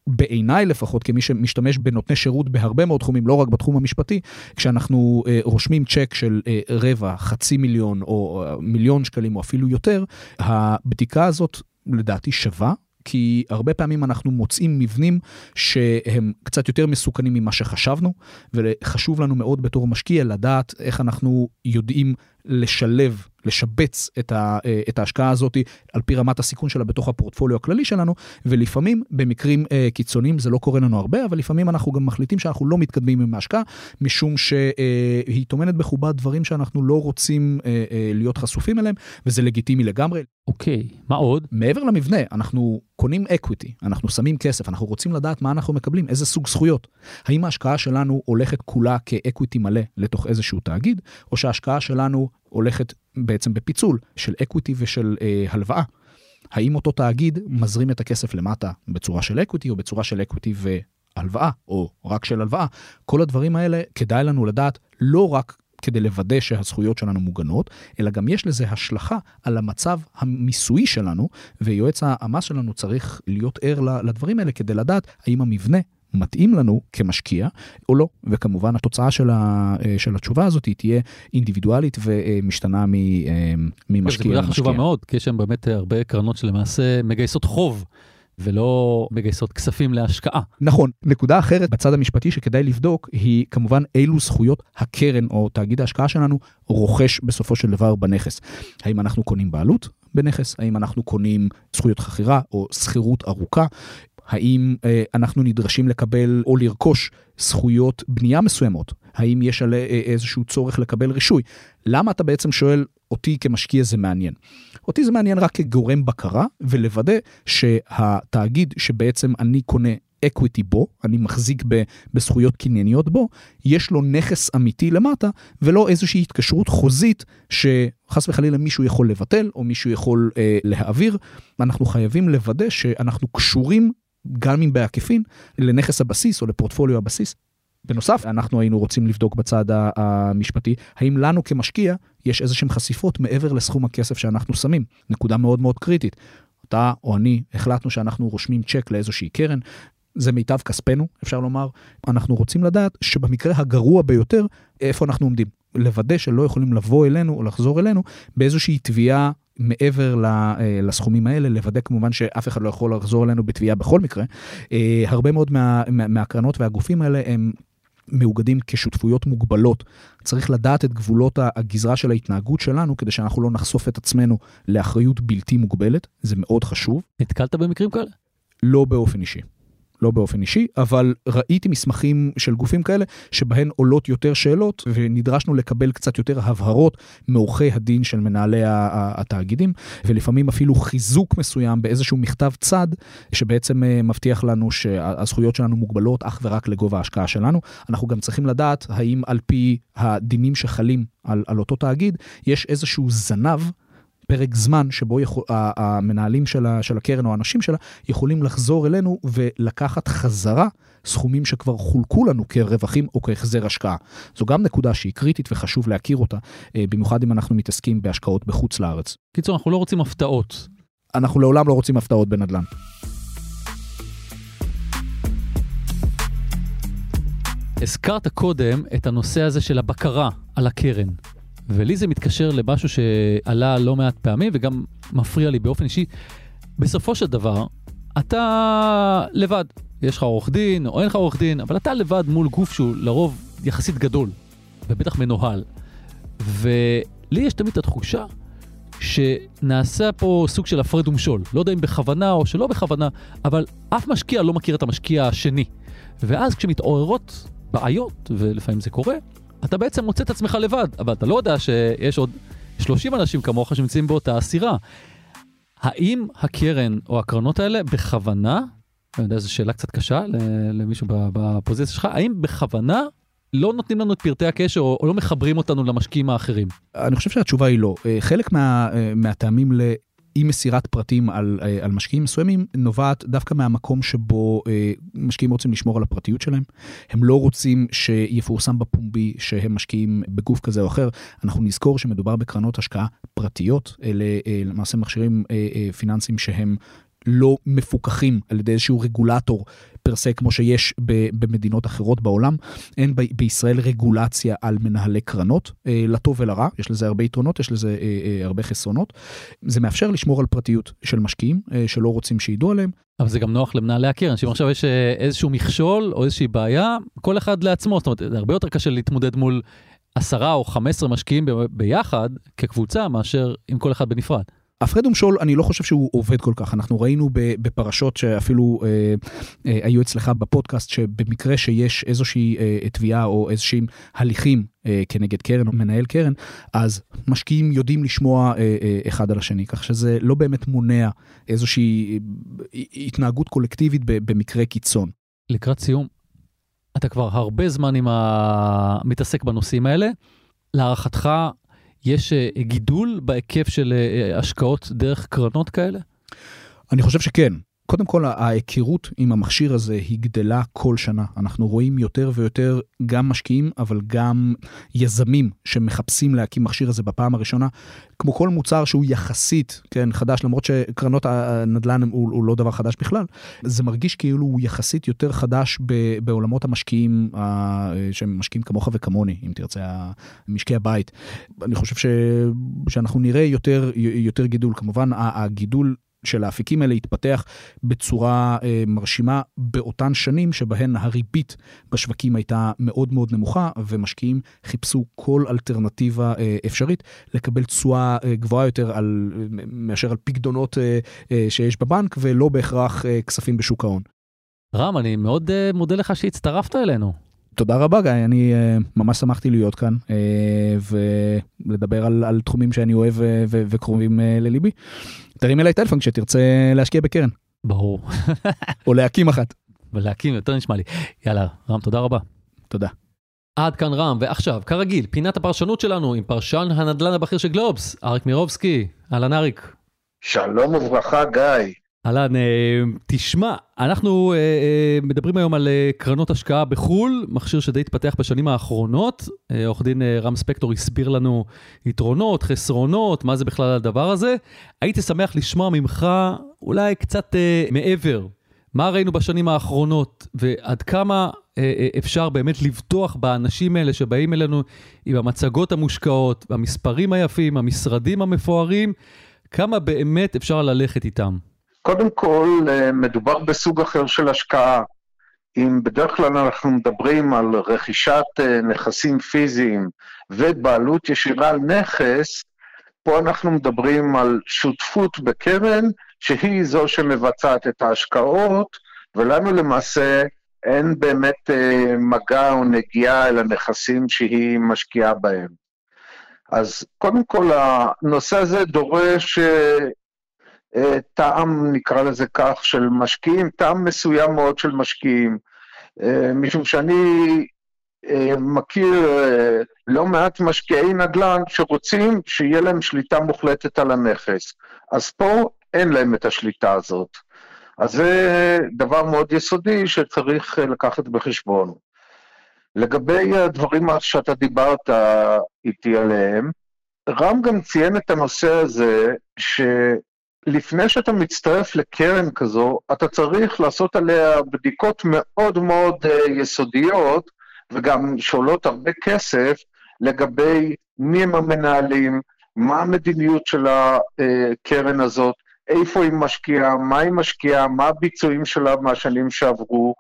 בעיניי לפחות, כמי שמשתמש בנותני שירות בהרבה מאוד תחומים, לא רק בתחום המשפטי, כשאנחנו אה, רושמים צ'ק של אה, רבע, חצי מיליון או אה, מיליון שקלים או אפילו יותר, הבדיקה הזאת לדעתי שווה. כי הרבה פעמים אנחנו מוצאים מבנים שהם קצת יותר מסוכנים ממה שחשבנו, וחשוב לנו מאוד בתור משקיע לדעת איך אנחנו יודעים לשלב, לשבץ את, ה, אה, את ההשקעה הזאת על פי רמת הסיכון שלה בתוך הפורטפוליו הכללי שלנו, ולפעמים במקרים אה, קיצוניים זה לא קורה לנו הרבה, אבל לפעמים אנחנו גם מחליטים שאנחנו לא מתקדמים עם ההשקעה, משום שהיא אה, טומנת בחובה דברים שאנחנו לא רוצים אה, אה, להיות חשופים אליהם, וזה לגיטימי לגמרי. אוקיי, okay, מה עוד? מעבר למבנה, אנחנו קונים equity, אנחנו שמים כסף, אנחנו רוצים לדעת מה אנחנו מקבלים, איזה סוג זכויות. האם ההשקעה שלנו הולכת כולה כ equity מלא לתוך איזשהו תאגיד, או שההשקעה שלנו הולכת בעצם בפיצול של equity ושל אה, הלוואה. האם אותו תאגיד מזרים את הכסף למטה בצורה של equity או בצורה של equity והלוואה, או רק של הלוואה? כל הדברים האלה כדאי לנו לדעת לא רק כדי לוודא שהזכויות שלנו מוגנות, אלא גם יש לזה השלכה על המצב המיסויי שלנו, ויועץ המס שלנו צריך להיות ער לדברים האלה כדי לדעת האם המבנה מתאים לנו כמשקיע או לא, וכמובן התוצאה של, ה, של התשובה הזאת תהיה אינדיבידואלית ומשתנה ממשקיע למשקיע. זו חשובה מאוד, כי יש שם באמת הרבה קרנות שלמעשה מגייסות חוב. ולא מגייסות כספים להשקעה. נכון. נקודה אחרת בצד המשפטי שכדאי לבדוק היא כמובן אילו זכויות הקרן או תאגיד ההשקעה שלנו רוכש בסופו של דבר בנכס. האם אנחנו קונים בעלות בנכס? האם אנחנו קונים זכויות חכירה או שכירות ארוכה? האם אה, אנחנו נדרשים לקבל או לרכוש זכויות בנייה מסוימות? האם יש על אה, איזשהו צורך לקבל רישוי? למה אתה בעצם שואל אותי כמשקיע זה מעניין? אותי זה מעניין רק כגורם בקרה ולוודא שהתאגיד שבעצם אני קונה equity בו, אני מחזיק ב, בזכויות קנייניות בו, יש לו נכס אמיתי למטה, ולא איזושהי התקשרות חוזית שחס וחלילה מישהו יכול לבטל או מישהו יכול אה, להעביר. אנחנו חייבים לוודא שאנחנו קשורים גם אם בעקיפין, לנכס הבסיס או לפורטפוליו הבסיס. בנוסף, אנחנו היינו רוצים לבדוק בצד המשפטי, האם לנו כמשקיע יש איזה חשיפות מעבר לסכום הכסף שאנחנו שמים. נקודה מאוד מאוד קריטית. אתה או אני החלטנו שאנחנו רושמים צ'ק לאיזושהי קרן, זה מיטב כספנו, אפשר לומר. אנחנו רוצים לדעת שבמקרה הגרוע ביותר, איפה אנחנו עומדים. לוודא שלא יכולים לבוא אלינו או לחזור אלינו באיזושהי תביעה מעבר אה, לסכומים האלה, לוודא כמובן שאף אחד לא יכול לחזור אלינו בתביעה בכל מקרה. אה, הרבה מאוד מה, מה, מהקרנות והגופים האלה הם מאוגדים כשותפויות מוגבלות. צריך לדעת את גבולות הגזרה של ההתנהגות שלנו כדי שאנחנו לא נחשוף את עצמנו לאחריות בלתי מוגבלת, זה מאוד חשוב. נתקלת במקרים כאלה? לא באופן אישי. לא באופן אישי, אבל ראיתי מסמכים של גופים כאלה שבהן עולות יותר שאלות ונדרשנו לקבל קצת יותר הבהרות מעורכי הדין של מנהלי התאגידים, ולפעמים אפילו חיזוק מסוים באיזשהו מכתב צד שבעצם אה, מבטיח לנו שהזכויות שלנו מוגבלות אך ורק לגובה ההשקעה שלנו. אנחנו גם צריכים לדעת האם על פי הדינים שחלים על, על אותו תאגיד יש איזשהו זנב. פרק זמן שבו יכול, המנהלים של, ה, של הקרן או האנשים שלה יכולים לחזור אלינו ולקחת חזרה סכומים שכבר חולקו לנו כרווחים או כהחזר השקעה. זו גם נקודה שהיא קריטית וחשוב להכיר אותה, אה, במיוחד אם אנחנו מתעסקים בהשקעות בחוץ לארץ. קיצור, אנחנו לא רוצים הפתעות. אנחנו לעולם לא רוצים הפתעות בנדל"ן. הזכרת קודם את הנושא הזה של הבקרה על הקרן. ולי זה מתקשר למשהו שעלה לא מעט פעמים וגם מפריע לי באופן אישי. בסופו של דבר, אתה לבד. יש לך עורך דין או אין לך עורך דין, אבל אתה לבד מול גוף שהוא לרוב יחסית גדול, ובטח מנוהל. ולי יש תמיד את התחושה שנעשה פה סוג של הפרד ומשול. לא יודע אם בכוונה או שלא בכוונה, אבל אף משקיע לא מכיר את המשקיע השני. ואז כשמתעוררות בעיות, ולפעמים זה קורה, אתה בעצם מוצא את עצמך לבד, אבל אתה לא יודע שיש עוד 30 אנשים כמוך שנמצאים באותה הסירה. האם הקרן או הקרנות האלה בכוונה, אני יודע, זו שאלה קצת קשה למישהו בפוזיציה שלך, האם בכוונה לא נותנים לנו את פרטי הקשר או, לא מחברים אותנו למשקיעים האחרים? אני חושב שהתשובה היא לא. אה, חלק מה, אה, מהטעמים אי מסירת פרטים על, אה, על משקיעים מסוימים נובעת דווקא מהמקום שבו אה, משקיעים רוצים לשמור על הפרטיות שלהם. הם לא רוצים שיפורסם בפומבי שהם משקיעים בגוף כזה או אחר. אנחנו נזכור שמדובר בקרנות השקעה פרטיות, אלה אה, למעשה מכשירים פיננסיים שהם לא מפוקחים על ידי איזשהו רגולטור פר סה כמו שיש במדינות אחרות בעולם. אין ב- בישראל רגולציה על מנהלי קרנות, אה, לטוב ולרע, יש לזה הרבה יתרונות, יש לזה אה, אה, הרבה חסרונות. זה מאפשר לשמור על פרטיות של משקיעים אה, שלא רוצים שידעו עליהם. אבל זה גם נוח למנהלי הקרן, שאם עכשיו יש אה, איזשהו מכשול או איזושהי בעיה, כל אחד לעצמו, זאת אומרת, זה הרבה יותר קשה להתמודד מול עשרה או חמש עשרה משקיעים ביחד כקבוצה מאשר עם כל אחד בנפרד. הפרד ומשול אני לא חושב שהוא עובד כל כך. אנחנו ראינו בפרשות שאפילו אה, אה, היו אצלך בפודקאסט שבמקרה שיש איזושהי אה, תביעה או איזשהם הליכים אה, כנגד קרן או מנהל קרן אז משקיעים יודעים לשמוע אה, אה, אחד על השני. כך שזה לא באמת מונע איזושהי אה, התנהגות קולקטיבית במקרה קיצון. לקראת סיום אתה כבר הרבה זמן עם ה... מתעסק בנושאים האלה. להערכתך יש אה, גידול בהיקף של אה, השקעות דרך קרנות כאלה? אני חושב שכן. קודם כל ההיכרות עם המכשיר הזה היא גדלה כל שנה. אנחנו רואים יותר ויותר גם משקיעים, אבל גם יזמים שמחפשים להקים מכשיר הזה בפעם הראשונה. כמו כל מוצר שהוא יחסית, כן, חדש, למרות שקרנות הנדל"ן הוא, הוא לא דבר חדש בכלל, זה מרגיש כאילו הוא יחסית יותר חדש ב, בעולמות המשקיעים, שהם משקיעים כמוך וכמוני, אם תרצה, משקי הבית. אני חושב ש, שאנחנו נראה יותר, יותר גידול. כמובן, הגידול של האפיקים האלה התפתח בצורה אה, מרשימה באותן שנים שבהן הריבית בשווקים הייתה מאוד מאוד נמוכה ומשקיעים חיפשו כל אלטרנטיבה אה, אפשרית לקבל תשואה אה, גבוהה יותר על, מאשר על פקדונות אה, אה, שיש בבנק ולא בהכרח אה, כספים בשוק ההון. רם, אני מאוד אה, מודה לך שהצטרפת אלינו. תודה רבה גיא, אני uh, ממש שמחתי להיות כאן uh, ולדבר על, על תחומים שאני אוהב uh, ו- וקרובים uh, לליבי. תרים אליי טלפון כשתרצה להשקיע בקרן. ברור. או להקים אחת. ולהקים יותר נשמע לי. יאללה, רם, תודה רבה. תודה. עד כאן רם, ועכשיו, כרגיל, פינת הפרשנות שלנו עם פרשן הנדל"ן הבכיר של גלובס, אריק מירובסקי. אהלן אריק. שלום וברכה גיא. אהלן, אה, תשמע, אנחנו אה, אה, מדברים היום על קרנות השקעה בחו"ל, מכשיר שדי התפתח בשנים האחרונות. עורך דין רם ספקטור הסביר לנו יתרונות, חסרונות, מה זה בכלל הדבר הזה. הייתי שמח לשמוע ממך אולי קצת מעבר, מה ראינו בשנים האחרונות, ועד כמה אפשר באמת לבטוח באנשים האלה שבאים אלינו עם המצגות המושקעות, המספרים היפים, המשרדים המפוארים, כמה באמת אפשר ללכת איתם. קודם כל, אה, מדובר בסוג אחר של השקעה. אם בדרך כלל אנחנו מדברים על רכישת אה, נכסים פיזיים ובעלות ישירה על נכס, פה אנחנו מדברים על שותפות בקרן, שהיא זו שמבצעת את ההשקעות, ולנו למעשה אין באמת אה, מגע או נגיעה אל הנכסים שהיא משקיעה בהם. אז קודם כל, הנושא הזה דורש טעם, נקרא לזה כך, של משקיעים, טעם מסוים מאוד של משקיעים. אה, משום שאני אה, מכיר לא מעט משקיעי נדל"ן שרוצים שיהיה להם שליטה מוחלטת על הנכס. אז פה אין להם את השליטה הזאת. אז זה דבר מאוד יסודי שצריך לקחת בחשבון. לגבי הדברים שאתה דיברת איתי עליהם, רם גם ציין את הנושא הזה, ש... לפני שאתה מצטרף לקרן כזו, אתה צריך לעשות עליה בדיקות מאוד מאוד uh, יסודיות, וגם שעולות הרבה כסף, לגבי מי הם המנהלים, מה המדיניות של הקרן הזאת, איפה היא משקיעה, מה היא משקיעה, מה הביצועים שלה מהשנים שעברו,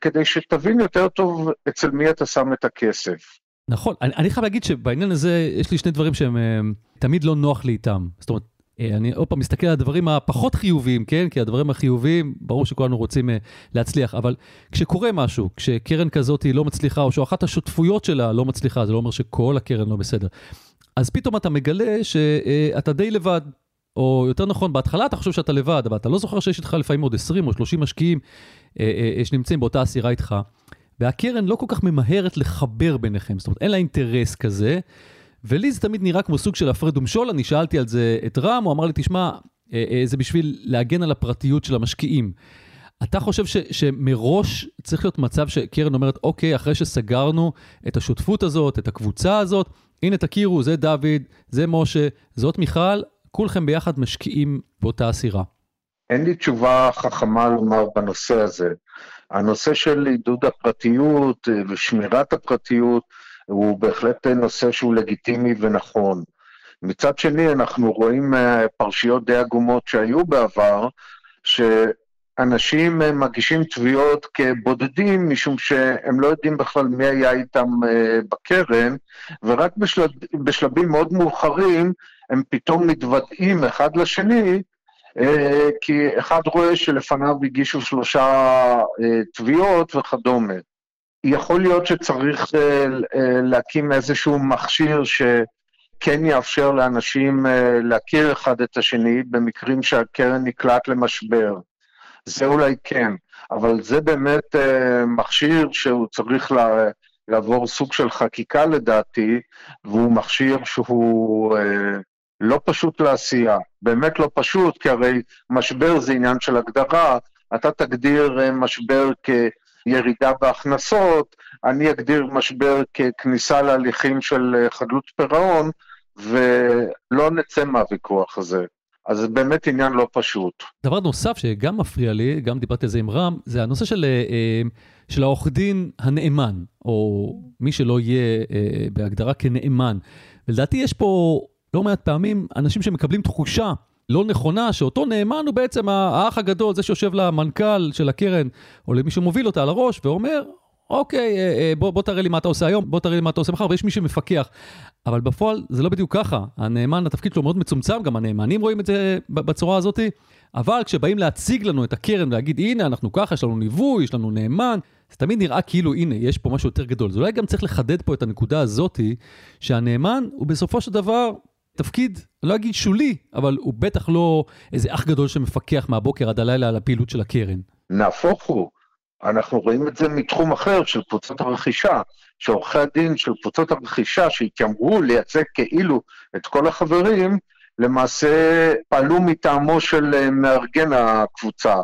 כדי שתבין יותר טוב אצל מי אתה שם את הכסף. נכון, אני, אני חייב להגיד שבעניין הזה יש לי שני דברים שהם uh, תמיד לא נוח לי איתם. זאת אומרת, אה, אני עוד פעם מסתכל על הדברים הפחות חיוביים, כן? כי הדברים החיוביים, ברור שכולנו רוצים uh, להצליח, אבל כשקורה משהו, כשקרן כזאת היא לא מצליחה, או שאחת השותפויות שלה לא מצליחה, זה לא אומר שכל הקרן לא בסדר. אז פתאום אתה מגלה שאתה די לבד, או יותר נכון, בהתחלה אתה חושב שאתה לבד, אבל אתה לא זוכר שיש איתך לפעמים עוד 20 או 30 משקיעים uh, שנמצאים באותה הסירה איתך, והקרן לא כל כך ממהרת לחבר ביניכם, זאת אומרת, אין לה אינטרס כזה. ולי זה תמיד נראה כמו סוג של הפרד ומשול, אני שאלתי על זה את רם, הוא אמר לי, תשמע, אה, אה, זה בשביל להגן על הפרטיות של המשקיעים. אתה חושב ש, שמראש צריך להיות מצב שקרן אומרת, אוקיי, אחרי שסגרנו את השותפות הזאת, את הקבוצה הזאת, הנה תכירו, זה דוד, זה משה, זאת מיכל, כולכם ביחד משקיעים באותה הסירה. אין לי תשובה חכמה לומר בנושא הזה. הנושא של עידוד הפרטיות אה, ושמירת הפרטיות, הוא בהחלט נושא שהוא לגיטימי ונכון. מצד שני, אנחנו רואים אה, פרשיות די עגומות שהיו בעבר, שאנשים אה, מגישים תביעות כבודדים, משום שהם לא יודעים בכלל מי היה איתם אה, בקרן, ורק בשלב, בשלבים מאוד מאוחרים הם פתאום מתוודעים אחד לשני, כי אחד רואה שלפניו הגישו שלושה תביעות וכדומה. יכול להיות שצריך אה, להקים איזשהו מכשיר שכן יאפשר לאנשים אה, להכיר אחד את השני במקרים שהקרן נקלט למשבר. זה אולי כן, אבל זה באמת מכשיר שהוא צריך לעבור סוג של חקיקה לדעתי, והוא מכשיר שהוא לא פשוט לעשייה, באמת לא פשוט, כי הרי משבר זה עניין של הגדרה, אתה תגדיר משבר כירידה בהכנסות, אני אגדיר משבר ככניסה להליכים של אה, חדלות פירעון, ולא נצא מהוויכוח הזה. אז זה באמת עניין לא פשוט. דבר נוסף שגם מפריע לי, גם דיברתי על זה עם רם, זה הנושא של, אה, של העורך דין הנאמן, או מי שלא יהיה בהגדרה כנאמן. ולדעתי יש פה לא מעט פעמים אנשים שמקבלים תחושה לא נכונה, שאותו נאמן הוא בעצם האח הגדול, זה שיושב למנכ"ל של הקרן, או למי שמוביל אותה על הראש, ואומר, אוקיי, אה, אה, בוא, בוא תראה לי מה אתה עושה היום, בוא תראה לי מה אתה עושה מחר, ויש מי שמפקח. אבל בפועל זה לא בדיוק ככה. הנאמן, התפקיד שלו מאוד מצומצם, גם הנאמנים רואים את זה בצורה הזאת, אבל כשבאים להציג לנו את הקרן ולהגיד, הנה, אנחנו ככה, יש לנו ליווי, יש לנו נאמן, זה תמיד נראה כאילו, הנה, יש פה משהו יותר גדול. אז אולי גם צריך לחדד פה את הנקודה הזאתי, שהנאמן הוא בסופו של דבר תפקיד, לא אגיד שולי, אבל הוא בטח לא איזה אח גדול שמפקח מהבוקר עד הלילה על הפעילות של הקרן. נהפוך הוא. אנחנו רואים את זה מתחום אחר של קבוצות הרכישה, שעורכי הדין של קבוצות הרכישה שהתיימרו לייצג כאילו את כל החברים, למעשה פעלו מטעמו של אה, מארגן הקבוצה.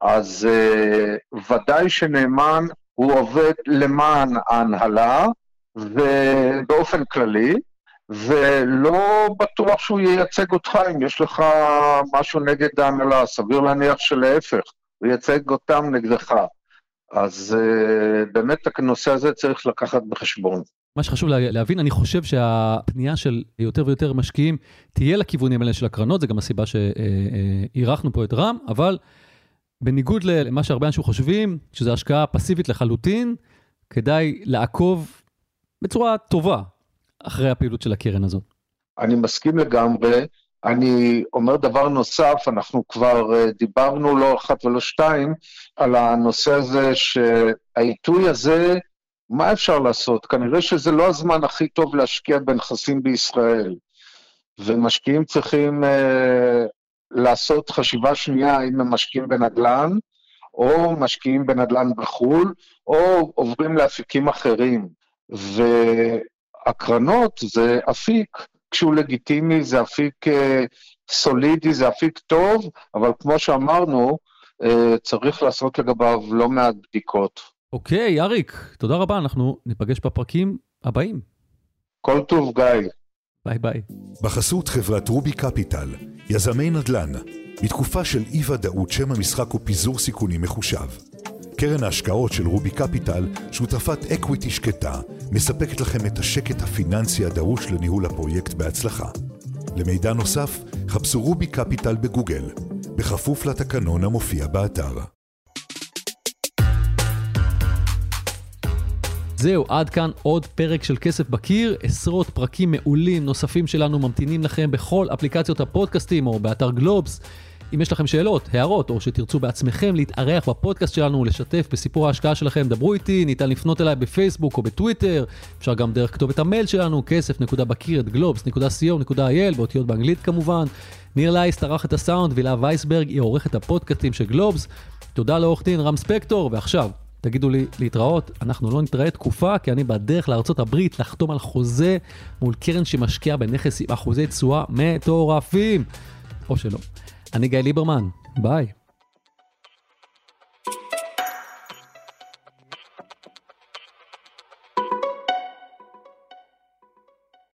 אז uh, ודאי שנאמן הוא עובד למען ההנהלה, ובאופן כללי, ולא בטוח שהוא ייצג אותך אם יש לך משהו נגד ההנהלה, סביר להניח שלהפך, הוא ייצג אותם נגדך. אז uh, באמת הנושא הזה צריך לקחת בחשבון. מה שחשוב להבין, אני חושב שהפנייה של יותר ויותר משקיעים תהיה לכיוונים האלה של הקרנות, זה גם הסיבה שאירחנו פה את רם, אבל בניגוד למה שהרבה אנשים חושבים, שזו השקעה פסיבית לחלוטין, כדאי לעקוב בצורה טובה אחרי הפעילות של הקרן הזאת. אני מסכים לגמרי. אני אומר דבר נוסף, אנחנו כבר אה, דיברנו לא אחת ולא שתיים על הנושא הזה שהעיתוי הזה, מה אפשר לעשות? כנראה שזה לא הזמן הכי טוב להשקיע בנכסים בישראל. ומשקיעים צריכים אה, לעשות חשיבה שנייה אם הם משקיעים בנדל"ן, או משקיעים בנדל"ן בחו"ל, או עוברים לאפיקים אחרים. והקרנות זה אפיק, כשהוא לגיטימי, זה אפיק אה, סולידי, זה אפיק טוב, אבל כמו שאמרנו, אה, צריך לעשות לגביו לא מעט בדיקות. אוקיי, אריק, תודה רבה, אנחנו ניפגש בפרקים הבאים. כל טוב, גיא. ביי ביי. בחסות חברת רובי קפיטל, יזמי נדל"ן, בתקופה של אי ודאות שם המשחק הוא פיזור סיכונים מחושב. קרן ההשקעות של רובי קפיטל, שותפת equity שקטה, מספקת לכם את השקט הפיננסי הדרוש לניהול הפרויקט בהצלחה. למידע נוסף, חפשו רובי קפיטל בגוגל, בכפוף לתקנון המופיע באתר. זהו, עד כאן עוד פרק של כסף בקיר, עשרות פרקים מעולים נוספים שלנו ממתינים לכם בכל אפליקציות הפודקאסטים או באתר גלובס. אם יש לכם שאלות, הערות, או שתרצו בעצמכם להתארח בפודקאסט שלנו ולשתף בסיפור ההשקעה שלכם, דברו איתי, ניתן לפנות אליי בפייסבוק או בטוויטר, אפשר גם דרך כתובת המייל שלנו, כסף.בקיר@גלובס.co.il, באותיות באנגלית כמובן. ניר לייס טרח את הסאונד, והילה וייסברג היא עורכת הפודקאסטים של גלובס. תודה לעורך דין רם ספקטור, ועכשיו, תגידו לי להתראות, אנחנו לא נתראה תקופה, כי אני בדרך לארה"ב לחתום על חוזה מול קרן שמשקיעה בנכס עם אחוזי תשואה מטורפים. או שלא. אני גיא ליברמן, ביי.